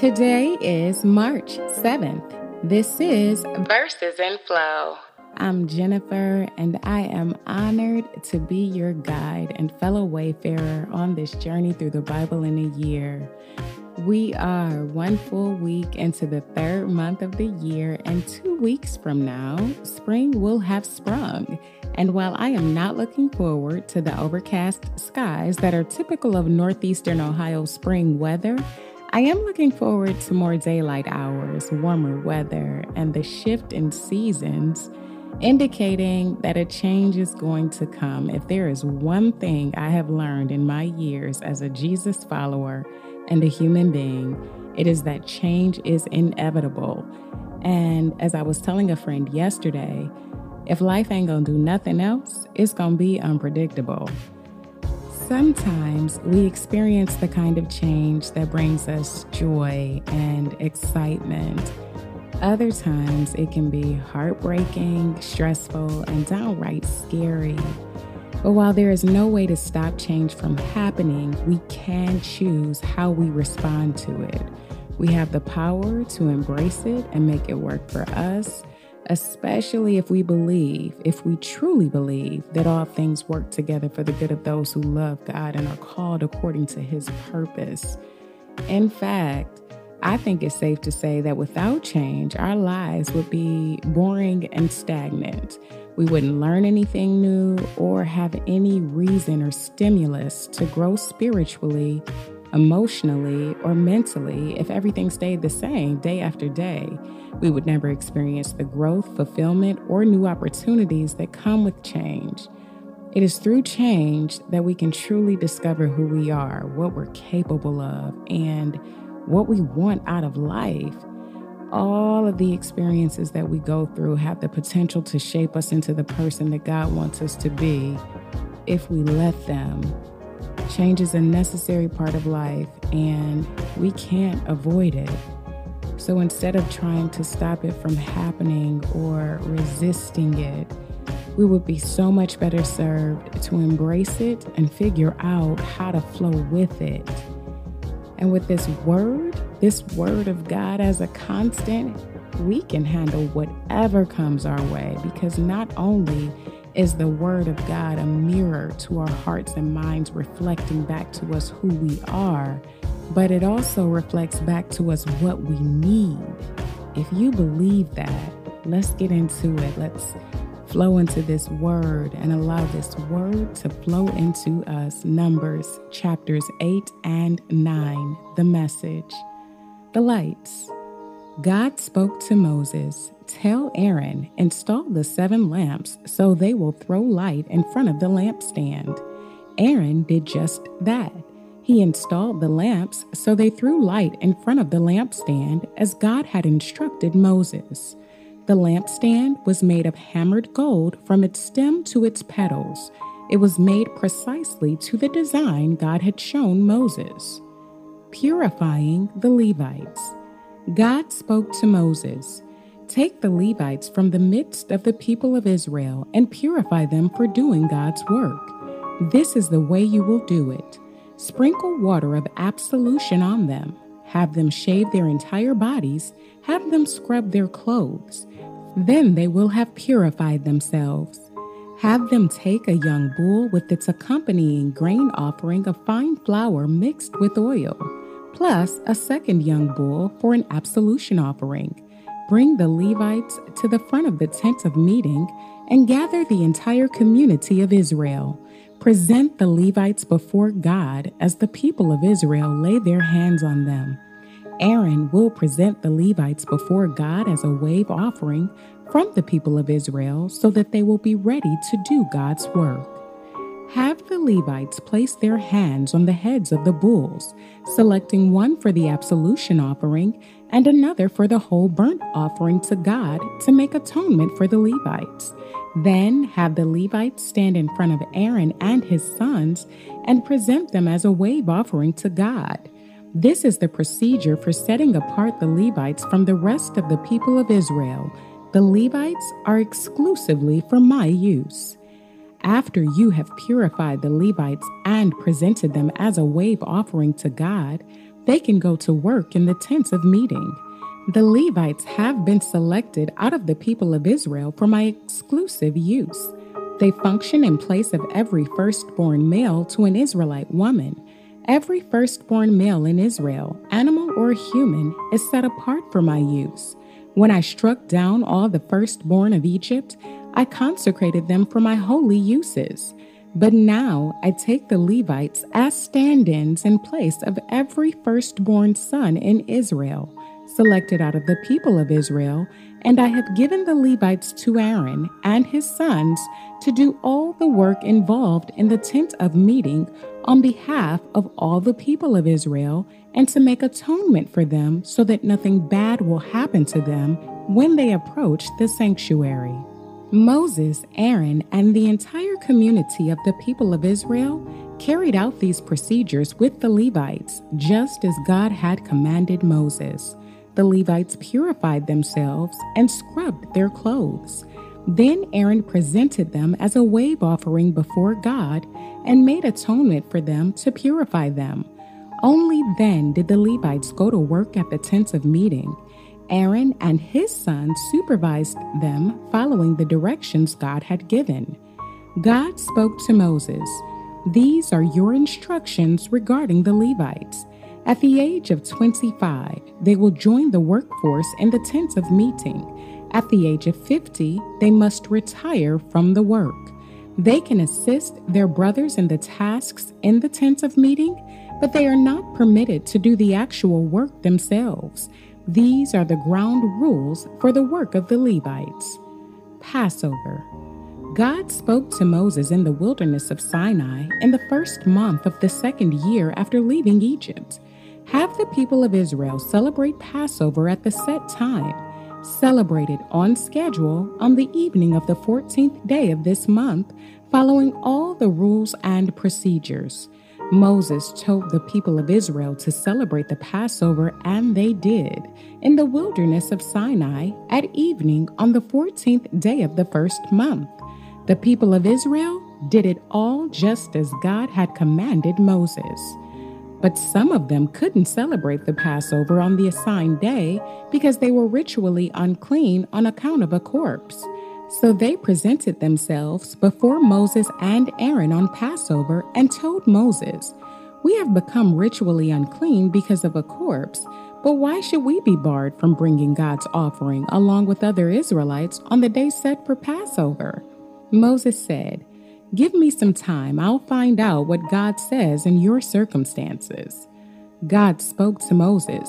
Today is March 7th. This is Verses in Flow. I'm Jennifer, and I am honored to be your guide and fellow wayfarer on this journey through the Bible in a year. We are one full week into the third month of the year, and two weeks from now, spring will have sprung. And while I am not looking forward to the overcast skies that are typical of northeastern Ohio spring weather, I am looking forward to more daylight hours, warmer weather, and the shift in seasons, indicating that a change is going to come. If there is one thing I have learned in my years as a Jesus follower and a human being, it is that change is inevitable. And as I was telling a friend yesterday, if life ain't gonna do nothing else, it's gonna be unpredictable. Sometimes we experience the kind of change that brings us joy and excitement. Other times it can be heartbreaking, stressful, and downright scary. But while there is no way to stop change from happening, we can choose how we respond to it. We have the power to embrace it and make it work for us especially if we believe, if we truly believe, that all things work together for the good of those who love God and are called according to his purpose. In fact, I think it's safe to say that without change, our lives would be boring and stagnant. We wouldn't learn anything new or have any reason or stimulus to grow spiritually emotionally or mentally if everything stayed the same day after day. We would never experience the growth, fulfillment, or new opportunities that come with change. It is through change that we can truly discover who we are, what we're capable of, and what we want out of life. All of the experiences that we go through have the potential to shape us into the person that God wants us to be if we let them. Change is a necessary part of life, and we can't avoid it. So instead of trying to stop it from happening or resisting it, we would be so much better served to embrace it and figure out how to flow with it. And with this word, this word of God as a constant, we can handle whatever comes our way because not only is the Word of God a mirror to our hearts and minds, reflecting back to us who we are, but it also reflects back to us what we need. If you believe that, let's get into it. Let's flow into this word and allow this word to flow into us. Numbers chapters 8 and 9, the message. The lights. God spoke to Moses Tell Aaron, install the seven lamps so they will throw light in front of the lampstand. Aaron did just that. He installed the lamps so they threw light in front of the lampstand as God had instructed Moses. The lampstand was made of hammered gold from its stem to its petals. It was made precisely to the design God had shown Moses. Purifying the Levites. God spoke to Moses. Take the Levites from the midst of the people of Israel and purify them for doing God's work. This is the way you will do it. Sprinkle water of absolution on them. Have them shave their entire bodies. Have them scrub their clothes. Then they will have purified themselves. Have them take a young bull with its accompanying grain offering of fine flour mixed with oil, plus a second young bull for an absolution offering Bring the Levites to the front of the tent of meeting and gather the entire community of Israel. Present the Levites before God as the people of Israel lay their hands on them. Aaron will present the Levites before God as a wave offering from the people of Israel so that they will be ready to do God's work. Have the Levites place their hands on the heads of the bulls, selecting one for the absolution offering and another for the whole burnt offering to God to make atonement for the Levites. Then have the Levites stand in front of Aaron and his sons and present them as a wave offering to God. This is the procedure for setting apart the Levites from the rest of the people of Israel. The Levites are exclusively for my use. After you have purified the Levites and presented them as a wave offering to God, they can go to work in the tents of meeting. The Levites have been selected out of the people of Israel for my exclusive use. They function in place of every firstborn male to an Israelite woman. Every firstborn male in Israel, animal or human, is set apart for my use. When I struck down all the firstborn of Egypt, I consecrated them for my holy uses. But now I take the Levites as stand ins in place of every firstborn son in Israel, selected out of the people of Israel, and I have given the Levites to Aaron and his sons to do all the work involved in the tent of meeting on behalf of all the people of Israel and to make atonement for them so that nothing bad will happen to them when they approach the sanctuary. Moses, Aaron, and the entire community of the people of Israel carried out these procedures with the Levites, just as God had commanded Moses. The Levites purified themselves and scrubbed their clothes. Then Aaron presented them as a wave offering before God and made atonement for them to purify them. Only then did the Levites go to work at the tents of meeting. Aaron and his sons supervised them following the directions God had given. God spoke to Moses These are your instructions regarding the Levites. At the age of 25, they will join the workforce in the tents of meeting. At the age of 50, they must retire from the work. They can assist their brothers in the tasks in the tent of meeting, but they are not permitted to do the actual work themselves. These are the ground rules for the work of the Levites. Passover. God spoke to Moses in the wilderness of Sinai in the first month of the second year after leaving Egypt. Have the people of Israel celebrate Passover at the set time, celebrated on schedule on the evening of the 14th day of this month, following all the rules and procedures. Moses told the people of Israel to celebrate the Passover, and they did, in the wilderness of Sinai at evening on the 14th day of the first month. The people of Israel did it all just as God had commanded Moses. But some of them couldn't celebrate the Passover on the assigned day because they were ritually unclean on account of a corpse. So they presented themselves before Moses and Aaron on Passover and told Moses, We have become ritually unclean because of a corpse, but why should we be barred from bringing God's offering along with other Israelites on the day set for Passover? Moses said, Give me some time, I'll find out what God says in your circumstances. God spoke to Moses,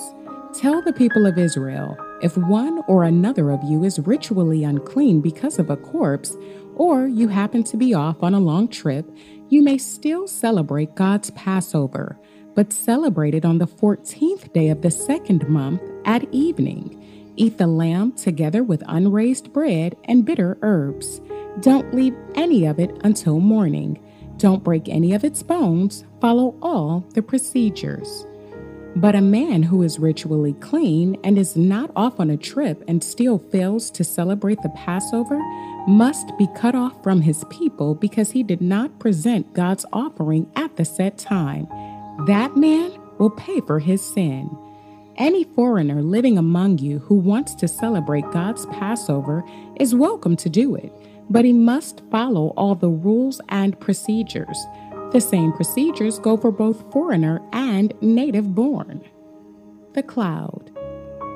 Tell the people of Israel, if one or another of you is ritually unclean because of a corpse, or you happen to be off on a long trip, you may still celebrate God's Passover, but celebrate it on the 14th day of the second month at evening. Eat the lamb together with unraised bread and bitter herbs. Don't leave any of it until morning. Don't break any of its bones. Follow all the procedures. But a man who is ritually clean and is not off on a trip and still fails to celebrate the Passover must be cut off from his people because he did not present God's offering at the set time. That man will pay for his sin. Any foreigner living among you who wants to celebrate God's Passover is welcome to do it, but he must follow all the rules and procedures. The same procedures go for both foreigner and native born. The cloud.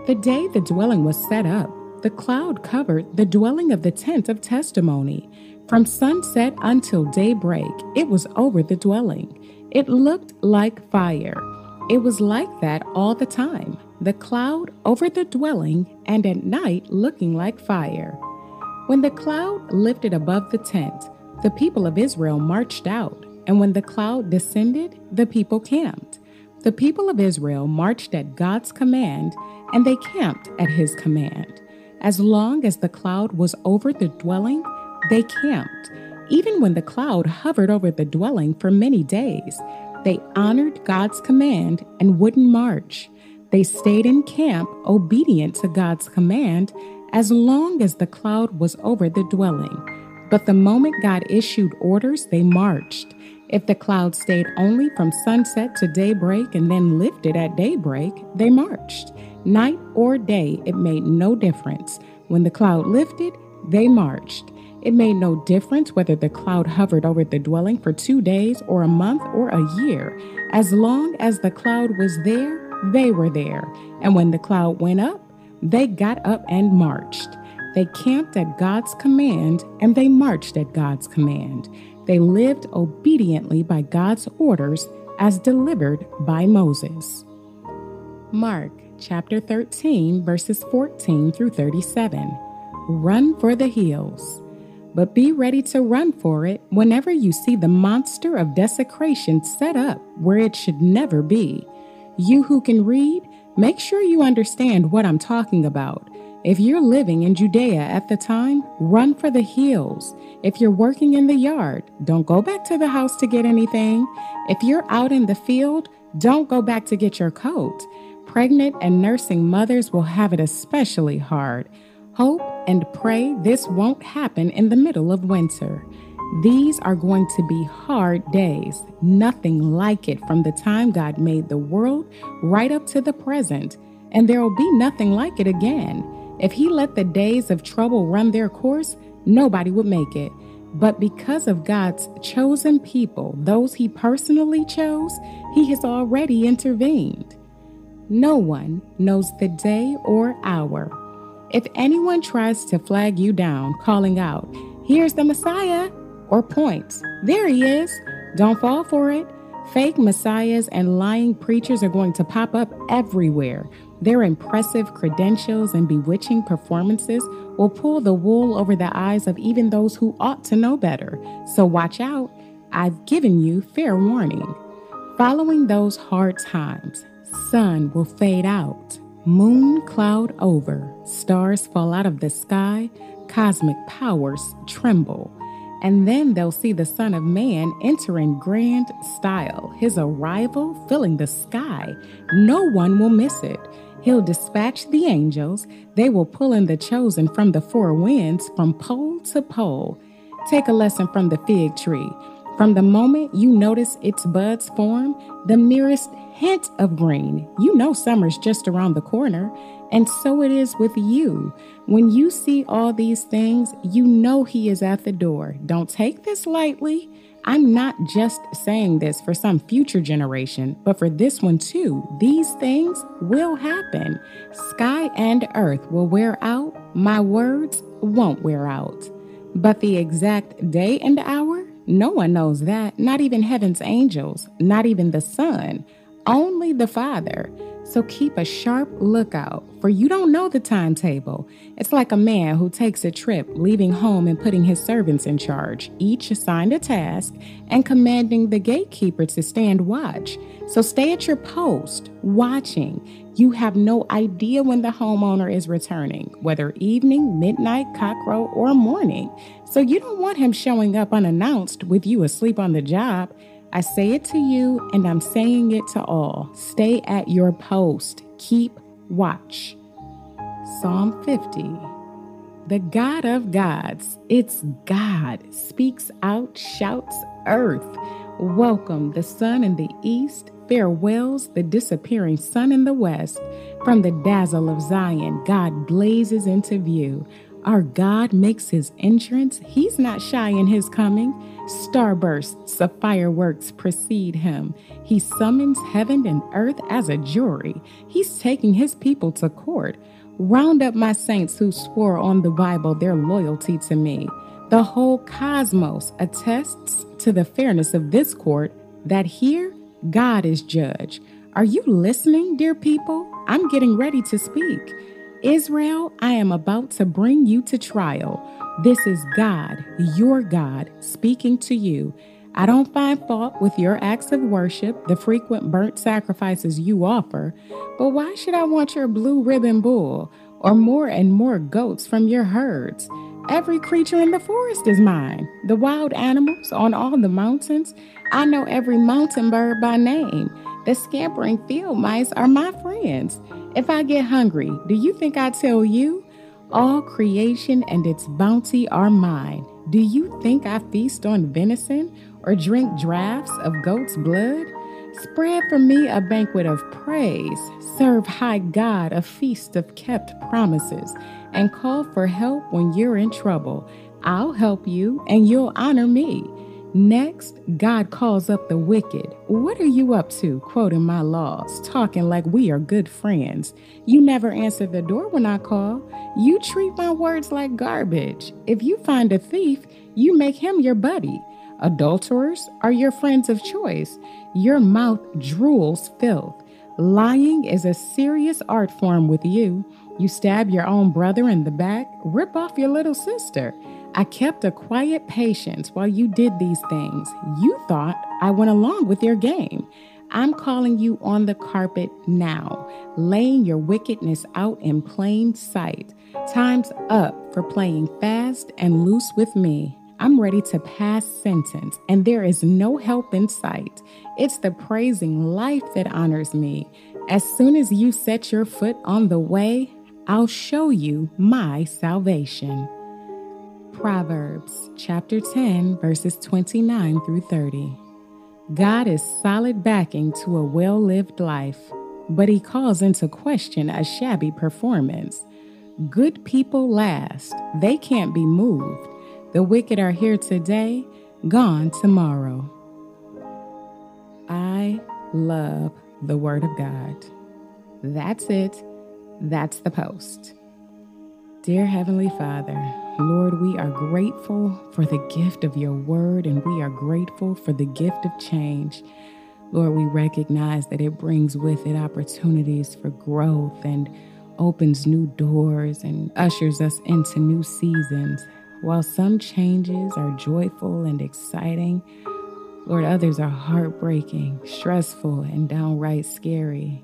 The day the dwelling was set up, the cloud covered the dwelling of the tent of testimony. From sunset until daybreak, it was over the dwelling. It looked like fire. It was like that all the time the cloud over the dwelling, and at night looking like fire. When the cloud lifted above the tent, the people of Israel marched out. And when the cloud descended, the people camped. The people of Israel marched at God's command, and they camped at his command. As long as the cloud was over the dwelling, they camped. Even when the cloud hovered over the dwelling for many days, they honored God's command and wouldn't march. They stayed in camp obedient to God's command as long as the cloud was over the dwelling. But the moment God issued orders, they marched. If the cloud stayed only from sunset to daybreak and then lifted at daybreak, they marched. Night or day, it made no difference. When the cloud lifted, they marched. It made no difference whether the cloud hovered over the dwelling for two days or a month or a year. As long as the cloud was there, they were there. And when the cloud went up, they got up and marched. They camped at God's command and they marched at God's command. They lived obediently by God's orders as delivered by Moses. Mark chapter 13, verses 14 through 37. Run for the hills. But be ready to run for it whenever you see the monster of desecration set up where it should never be. You who can read, make sure you understand what I'm talking about. If you're living in Judea at the time, run for the hills. If you're working in the yard, don't go back to the house to get anything. If you're out in the field, don't go back to get your coat. Pregnant and nursing mothers will have it especially hard. Hope and pray this won't happen in the middle of winter. These are going to be hard days, nothing like it from the time God made the world right up to the present, and there will be nothing like it again. If He let the days of trouble run their course, nobody would make it. But because of God's chosen people, those He personally chose, He has already intervened. No one knows the day or hour. If anyone tries to flag you down, calling out, Here's the Messiah, or points, There he is, don't fall for it. Fake messiahs and lying preachers are going to pop up everywhere. Their impressive credentials and bewitching performances will pull the wool over the eyes of even those who ought to know better. So watch out. I've given you fair warning. Following those hard times, Sun will fade out, moon cloud over, stars fall out of the sky, cosmic powers tremble. And then they'll see the Son of Man enter in grand style, his arrival filling the sky. No one will miss it. He'll dispatch the angels. They will pull in the chosen from the four winds, from pole to pole. Take a lesson from the fig tree. From the moment you notice its buds form, the merest hint of green, you know summer's just around the corner. And so it is with you. When you see all these things, you know He is at the door. Don't take this lightly. I'm not just saying this for some future generation, but for this one too. These things will happen. Sky and earth will wear out. My words won't wear out. But the exact day and hour, no one knows that, not even heaven's angels, not even the Son, only the Father. So keep a sharp lookout, for you don't know the timetable. It's like a man who takes a trip, leaving home and putting his servants in charge, each assigned a task, and commanding the gatekeeper to stand watch. So stay at your post, watching. You have no idea when the homeowner is returning, whether evening, midnight, cockcrow, or morning. So you don't want him showing up unannounced with you asleep on the job. I say it to you, and I'm saying it to all. Stay at your post. Keep watch. Psalm 50. The God of gods, it's God, speaks out, shouts earth. Welcome the sun in the east, farewells the disappearing sun in the west. From the dazzle of Zion, God blazes into view. Our God makes his entrance. He's not shy in his coming. Starbursts of fireworks precede him. He summons heaven and earth as a jury. He's taking his people to court. Round up my saints who swore on the Bible their loyalty to me. The whole cosmos attests to the fairness of this court that here God is judge. Are you listening, dear people? I'm getting ready to speak. Israel, I am about to bring you to trial. This is God, your God, speaking to you. I don't find fault with your acts of worship, the frequent burnt sacrifices you offer, but why should I want your blue ribbon bull or more and more goats from your herds? Every creature in the forest is mine, the wild animals on all the mountains. I know every mountain bird by name. The scampering field mice are my friends. If I get hungry, do you think I tell you? All creation and its bounty are mine. Do you think I feast on venison or drink draughts of goat's blood? Spread for me a banquet of praise, serve high God a feast of kept promises, and call for help when you're in trouble. I'll help you and you'll honor me. Next, God calls up the wicked. What are you up to? Quoting my laws, talking like we are good friends. You never answer the door when I call. You treat my words like garbage. If you find a thief, you make him your buddy. Adulterers are your friends of choice. Your mouth drools filth. Lying is a serious art form with you. You stab your own brother in the back, rip off your little sister. I kept a quiet patience while you did these things. You thought I went along with your game. I'm calling you on the carpet now, laying your wickedness out in plain sight. Time's up for playing fast and loose with me. I'm ready to pass sentence, and there is no help in sight. It's the praising life that honors me. As soon as you set your foot on the way, I'll show you my salvation. Proverbs chapter 10, verses 29 through 30. God is solid backing to a well lived life, but he calls into question a shabby performance. Good people last, they can't be moved. The wicked are here today, gone tomorrow. I love the Word of God. That's it. That's the post. Dear Heavenly Father, Lord, we are grateful for the gift of your word and we are grateful for the gift of change. Lord, we recognize that it brings with it opportunities for growth and opens new doors and ushers us into new seasons. While some changes are joyful and exciting, Lord, others are heartbreaking, stressful, and downright scary.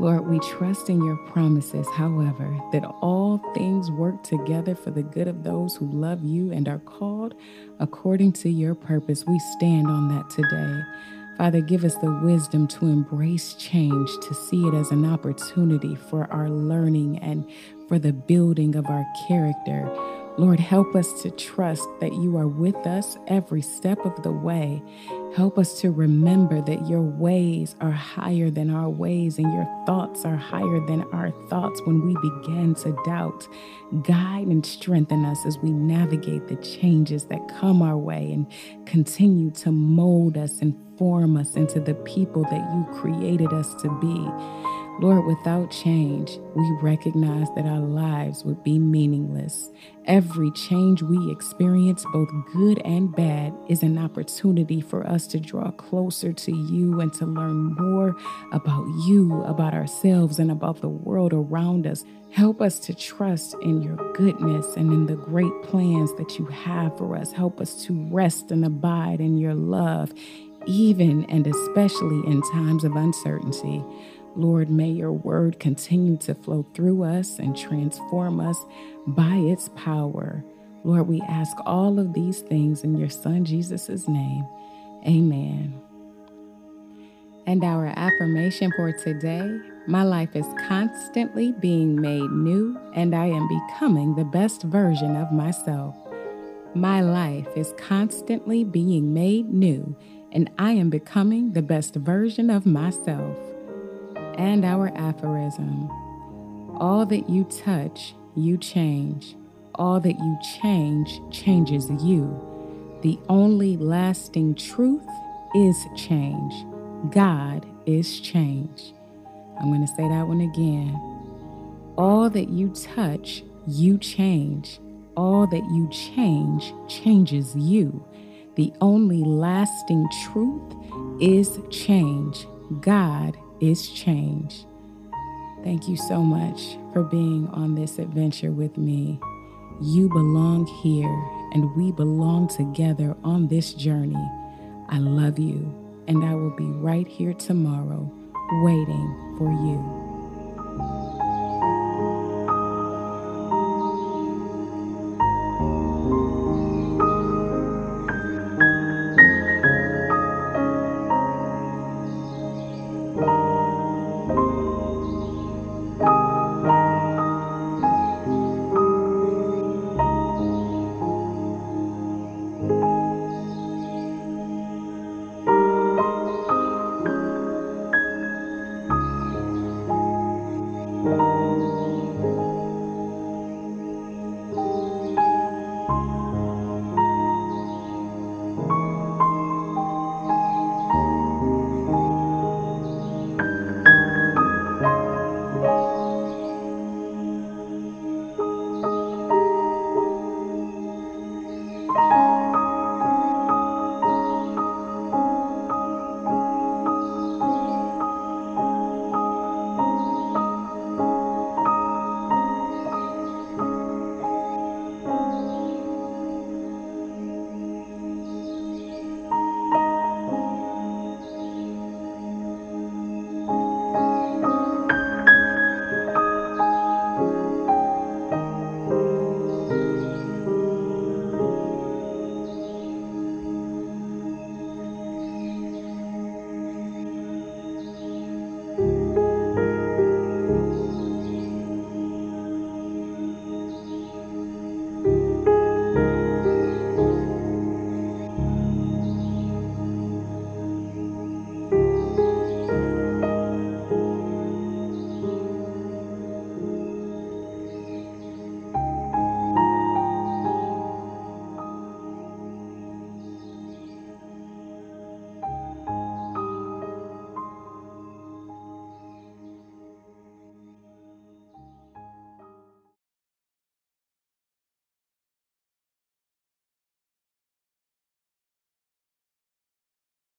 Lord, we trust in your promises, however, that all things work together for the good of those who love you and are called according to your purpose. We stand on that today. Father, give us the wisdom to embrace change, to see it as an opportunity for our learning and for the building of our character. Lord, help us to trust that you are with us every step of the way. Help us to remember that your ways are higher than our ways and your thoughts are higher than our thoughts when we begin to doubt. Guide and strengthen us as we navigate the changes that come our way and continue to mold us and form us into the people that you created us to be. Lord, without change, we recognize that our lives would be meaningless. Every change we experience, both good and bad, is an opportunity for us to draw closer to you and to learn more about you, about ourselves, and about the world around us. Help us to trust in your goodness and in the great plans that you have for us. Help us to rest and abide in your love, even and especially in times of uncertainty. Lord, may your word continue to flow through us and transform us by its power. Lord, we ask all of these things in your Son Jesus' name. Amen. And our affirmation for today my life is constantly being made new, and I am becoming the best version of myself. My life is constantly being made new, and I am becoming the best version of myself and our aphorism. All that you touch, you change. All that you change changes you. The only lasting truth is change. God is change. I'm going to say that one again. All that you touch, you change. All that you change changes you. The only lasting truth is change. God is change. Thank you so much for being on this adventure with me. You belong here, and we belong together on this journey. I love you, and I will be right here tomorrow waiting for you.